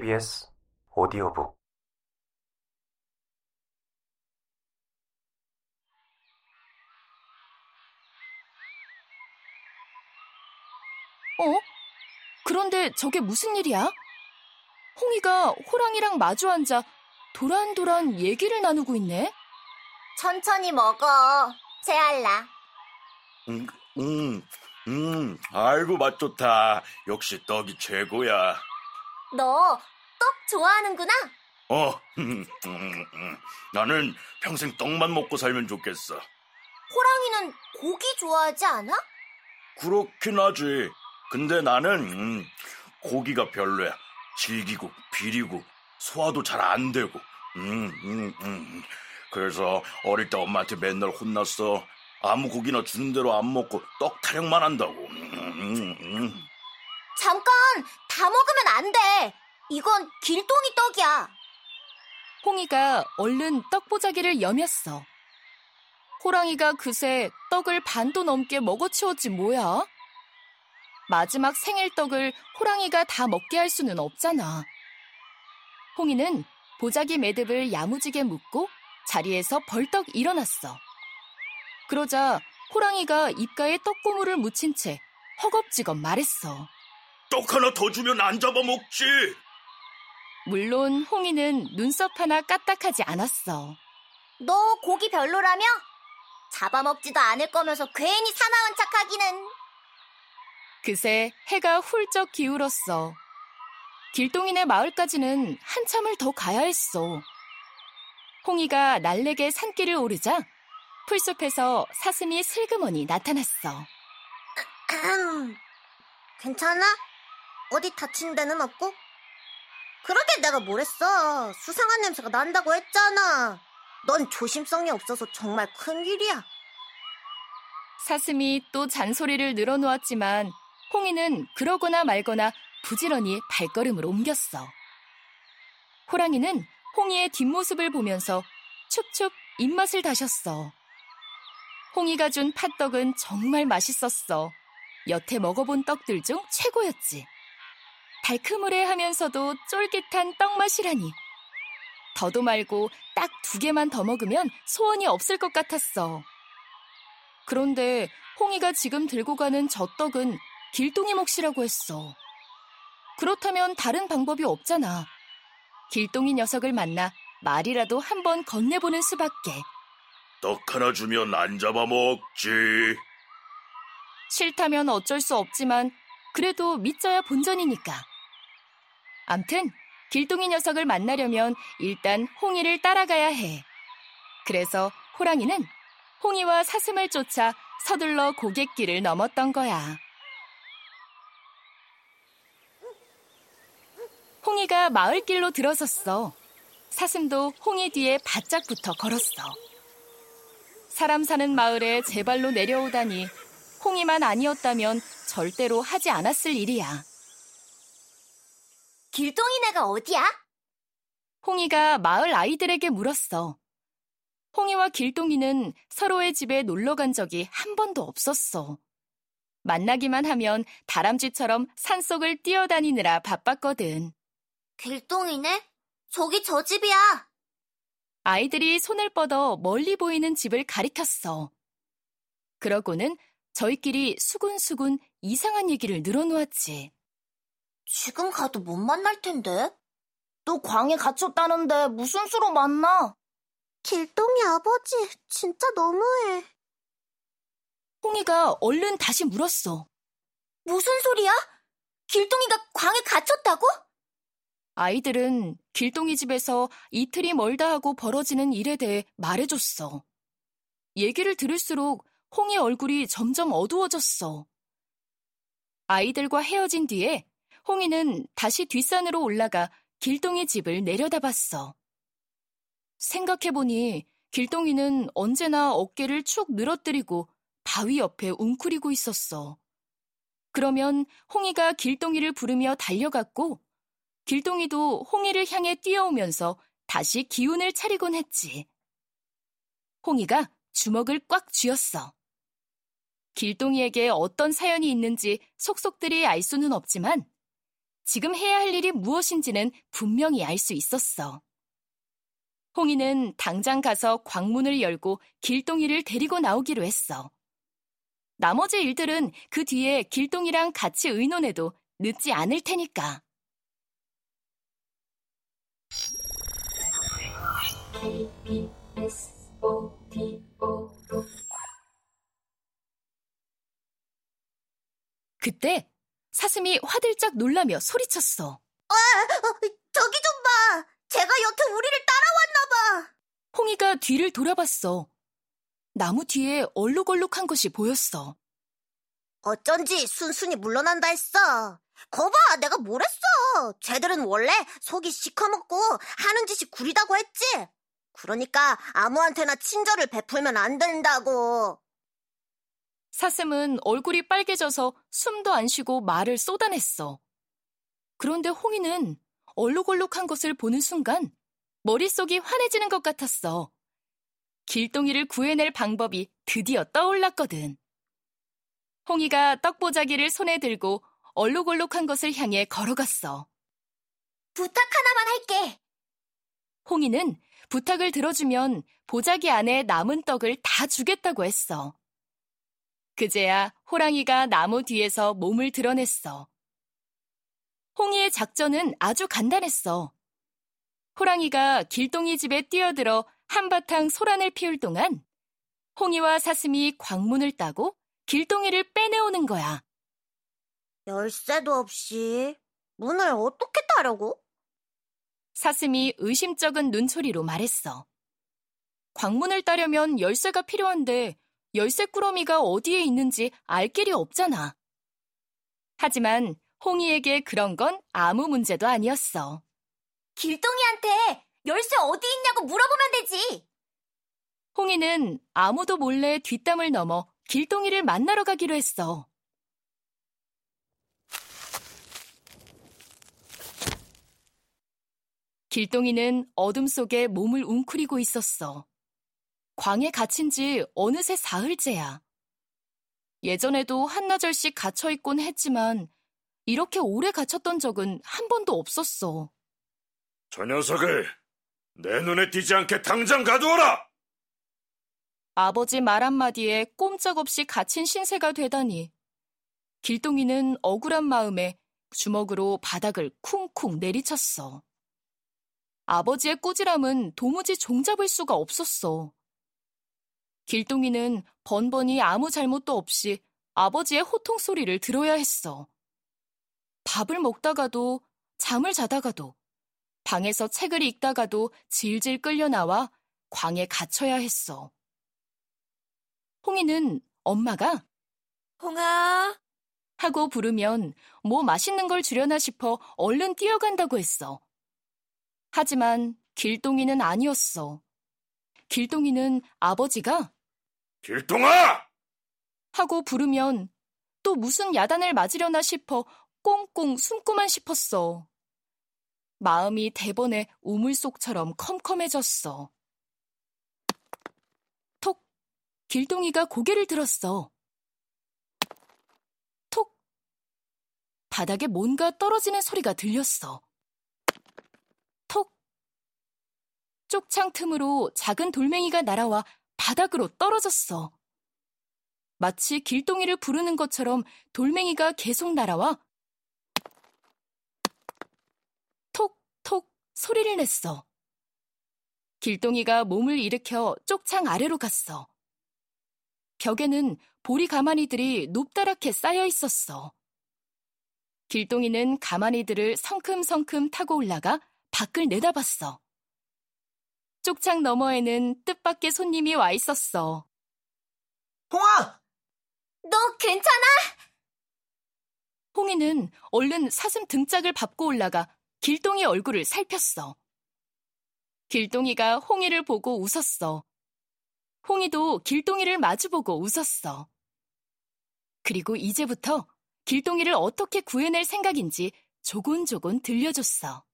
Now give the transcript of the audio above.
KBS 오디오북 어? 그런데 저게 무슨 일이야? 홍이가 호랑이랑 마주 앉아 도란도란 얘기를 나누고 있네? 천천히 먹어. 제알라. 음, 음, 음, 아이고, 맛 좋다. 역시 떡이 최고야. 너 떡 좋아하는구나? 어, 음, 음, 음. 나는 평생 떡만 먹고 살면 좋겠어. 호랑이는 고기 좋아하지 않아? 그렇긴 하지. 근데 나는, 음, 고기가 별로야. 질기고, 비리고, 소화도 잘 안 되고. 음, 음, 음. 그래서 어릴 때 엄마한테 맨날 혼났어. 아무 고기나 주는 대로 안 먹고 떡 타령만 한다고. 음, 음, 음. 잠깐, 다 먹으면 안 돼. 이건 길동이 떡이야. 홍이가 얼른 떡보자기를 여몄어. 호랑이가 그새 떡을 반도 넘게 먹어치웠지 뭐야? 마지막 생일떡을 호랑이가 다 먹게 할 수는 없잖아. 홍이는 보자기 매듭을 야무지게 묶고 자리에서 벌떡 일어났어. 그러자 호랑이가 입가에 떡고물을 묻힌 채 허겁지겁 말했어. 떡 하나 더 주면 안 잡아먹지. 물론 홍이는 눈썹 하나 까딱하지 않았어. 너 고기 별로라며? 잡아먹지도 않을 거면서 괜히 사나운 척하기는. 그새 해가 훌쩍 기울었어. 길동이네 마을까지는 한참을 더 가야 했어. 홍이가 날래게 산길을 오르자 풀숲에서 사슴이 슬그머니 나타났어. 괜찮아? 어디 다친 데는 없고? 그러게 내가 뭘 했어. 수상한 냄새가 난다고 했잖아. 넌 조심성이 없어서 정말 큰일이야. 사슴이 또 잔소리를 늘어놓았지만 홍이는 그러거나 말거나 부지런히 발걸음을 옮겼어. 호랑이는 홍이의 뒷모습을 보면서 축축 입맛을 다셨어. 홍이가 준 팥떡은 정말 맛있었어. 여태 먹어본 떡들 중 최고였지. 달크무레 하면서도 쫄깃한 떡 맛이라니. 더도 말고 딱 두 개만 더 먹으면 소원이 없을 것 같았어. 그런데 홍이가 지금 들고 가는 저 떡은 길동이 몫이라고 했어. 그렇다면 다른 방법이 없잖아. 길동이 녀석을 만나 말이라도 한번 건네보는 수밖에. 떡 하나 주면 안 잡아먹지. 싫다면 어쩔 수 없지만 그래도 믿져야 본전이니까. 암튼 길동이 녀석을 만나려면 일단 홍이를 따라가야 해. 그래서 호랑이는 홍이와 사슴을 쫓아 서둘러 고갯길을 넘었던 거야. 홍이가 마을길로 들어섰어. 사슴도 홍이 뒤에 바짝 붙어 걸었어. 사람 사는 마을에 제 발로 내려오다니 홍이만 아니었다면 절대로 하지 않았을 일이야. 길동이네가 어디야? 홍이가 마을 아이들에게 물었어. 홍이와 길동이는 서로의 집에 놀러 간 적이 한 번도 없었어. 만나기만 하면 다람쥐처럼 산속을 뛰어다니느라 바빴거든. 길동이네? 저기 저 집이야. 아이들이 손을 뻗어 멀리 보이는 집을 가리켰어. 그러고는 저희끼리 수군수군 이상한 얘기를 늘어놓았지. 지금 가도 못 만날 텐데. 너 광에 갇혔다는데 무슨 수로 만나? 길동이 아버지, 진짜 너무해. 홍이가 얼른 다시 물었어. 무슨 소리야? 길동이가 광에 갇혔다고? 아이들은 길동이 집에서 이틀이 멀다 하고 벌어지는 일에 대해 말해줬어. 얘기를 들을수록 홍이 얼굴이 점점 어두워졌어. 아이들과 헤어진 뒤에 홍이는 다시 뒷산으로 올라가 길동이 집을 내려다봤어. 생각해보니 길동이는 언제나 어깨를 축 늘어뜨리고 바위 옆에 웅크리고 있었어. 그러면 홍이가 길동이를 부르며 달려갔고 길동이도 홍이를 향해 뛰어오면서 다시 기운을 차리곤 했지. 홍이가 주먹을 꽉 쥐었어. 길동이에게 어떤 사연이 있는지 속속들이 알 수는 없지만 지금 해야 할 일이 무엇인지는 분명히 알 수 있었어. 홍이는 당장 가서 광문을 열고 길동이를 데리고 나오기로 했어. 나머지 일들은 그 뒤에 길동이랑 같이 의논해도 늦지 않을 테니까. 그때 사슴이 화들짝 놀라며 소리쳤어. 아, 저기 좀 봐. 제가 여태 우리를 따라왔나 봐. 홍이가 뒤를 돌아봤어. 나무 뒤에 얼룩얼룩한 것이 보였어. 어쩐지 순순히 물러난다 했어. 거봐, 내가 뭘 했어. 쟤들은 원래 속이 시커멓고 하는 짓이 구리다고 했지. 그러니까 아무한테나 친절을 베풀면 안 된다고. 사슴은 얼굴이 빨개져서 숨도 안 쉬고 말을 쏟아냈어. 그런데 홍이는 얼룩얼룩한 것을 보는 순간 머릿속이 환해지는 것 같았어. 길동이를 구해낼 방법이 드디어 떠올랐거든. 홍이가 떡보자기를 손에 들고 얼룩얼룩한 것을 향해 걸어갔어. 부탁 하나만 할게. 홍이는 부탁을 들어주면 보자기 안에 남은 떡을 다 주겠다고 했어. 그제야 호랑이가 나무 뒤에서 몸을 드러냈어. 홍이의 작전은 아주 간단했어. 호랑이가 길동이 집에 뛰어들어 한바탕 소란을 피울 동안 홍이와 사슴이 광문을 따고 길동이를 빼내오는 거야. 열쇠도 없이 문을 어떻게 따려고? 사슴이 의심쩍은 눈초리로 말했어. 광문을 따려면 열쇠가 필요한데 열쇠 꾸러미가 어디에 있는지 알 길이 없잖아. 하지만 홍이에게 그런 건 아무 문제도 아니었어. 길동이한테 열쇠 어디 있냐고 물어보면 되지. 홍이는 아무도 몰래 뒷담을 넘어 길동이를 만나러 가기로 했어. 길동이는 어둠 속에 몸을 웅크리고 있었어. 광에 갇힌 지 어느새 사흘째야. 예전에도 한나절씩 갇혀 있곤 했지만 이렇게 오래 갇혔던 적은 한 번도 없었어. 저 녀석을 내 눈에 띄지 않게 당장 가두어라! 아버지 말 한마디에 꼼짝없이 갇힌 신세가 되다니. 길동이는 억울한 마음에 주먹으로 바닥을 쿵쿵 내리쳤어. 아버지의 꾸지람은 도무지 종잡을 수가 없었어. 길동이는 번번이 아무 잘못도 없이 아버지의 호통 소리를 들어야 했어. 밥을 먹다가도 잠을 자다가도 방에서 책을 읽다가도 질질 끌려 나와 광에 갇혀야 했어. 홍이는 엄마가 홍아, 하고 부르면 뭐 맛있는 걸 주려나 싶어 얼른 뛰어간다고 했어. 하지만 길동이는 아니었어. 길동이는 아버지가 길동아! 하고 부르면 또 무슨 야단을 맞으려나 싶어 꽁꽁 숨고만 싶었어. 마음이 대번에 우물속처럼 컴컴해졌어. 톡! 길동이가 고개를 들었어. 톡! 바닥에 뭔가 떨어지는 소리가 들렸어. 톡! 쪽창 틈으로 작은 돌멩이가 날아와 바닥으로 떨어졌어. 마치 길동이를 부르는 것처럼 돌멩이가 계속 날아와 톡톡 소리를 냈어. 길동이가 몸을 일으켜 쪽창 아래로 갔어. 벽에는 보리 가마니들이 높다랗게 쌓여 있었어. 길동이는 가마니들을 성큼성큼 타고 올라가 밖을 내다봤어. 쪽창 너머에는 뜻밖의 손님이 와 있었어. 홍아! 너 괜찮아? 홍이는 얼른 사슴 등짝을 밟고 올라가 길동이 얼굴을 살폈어. 길동이가 홍이를 보고 웃었어. 홍이도 길동이를 마주보고 웃었어. 그리고 이제부터 길동이를 어떻게 구해낼 생각인지 조곤조곤 들려줬어.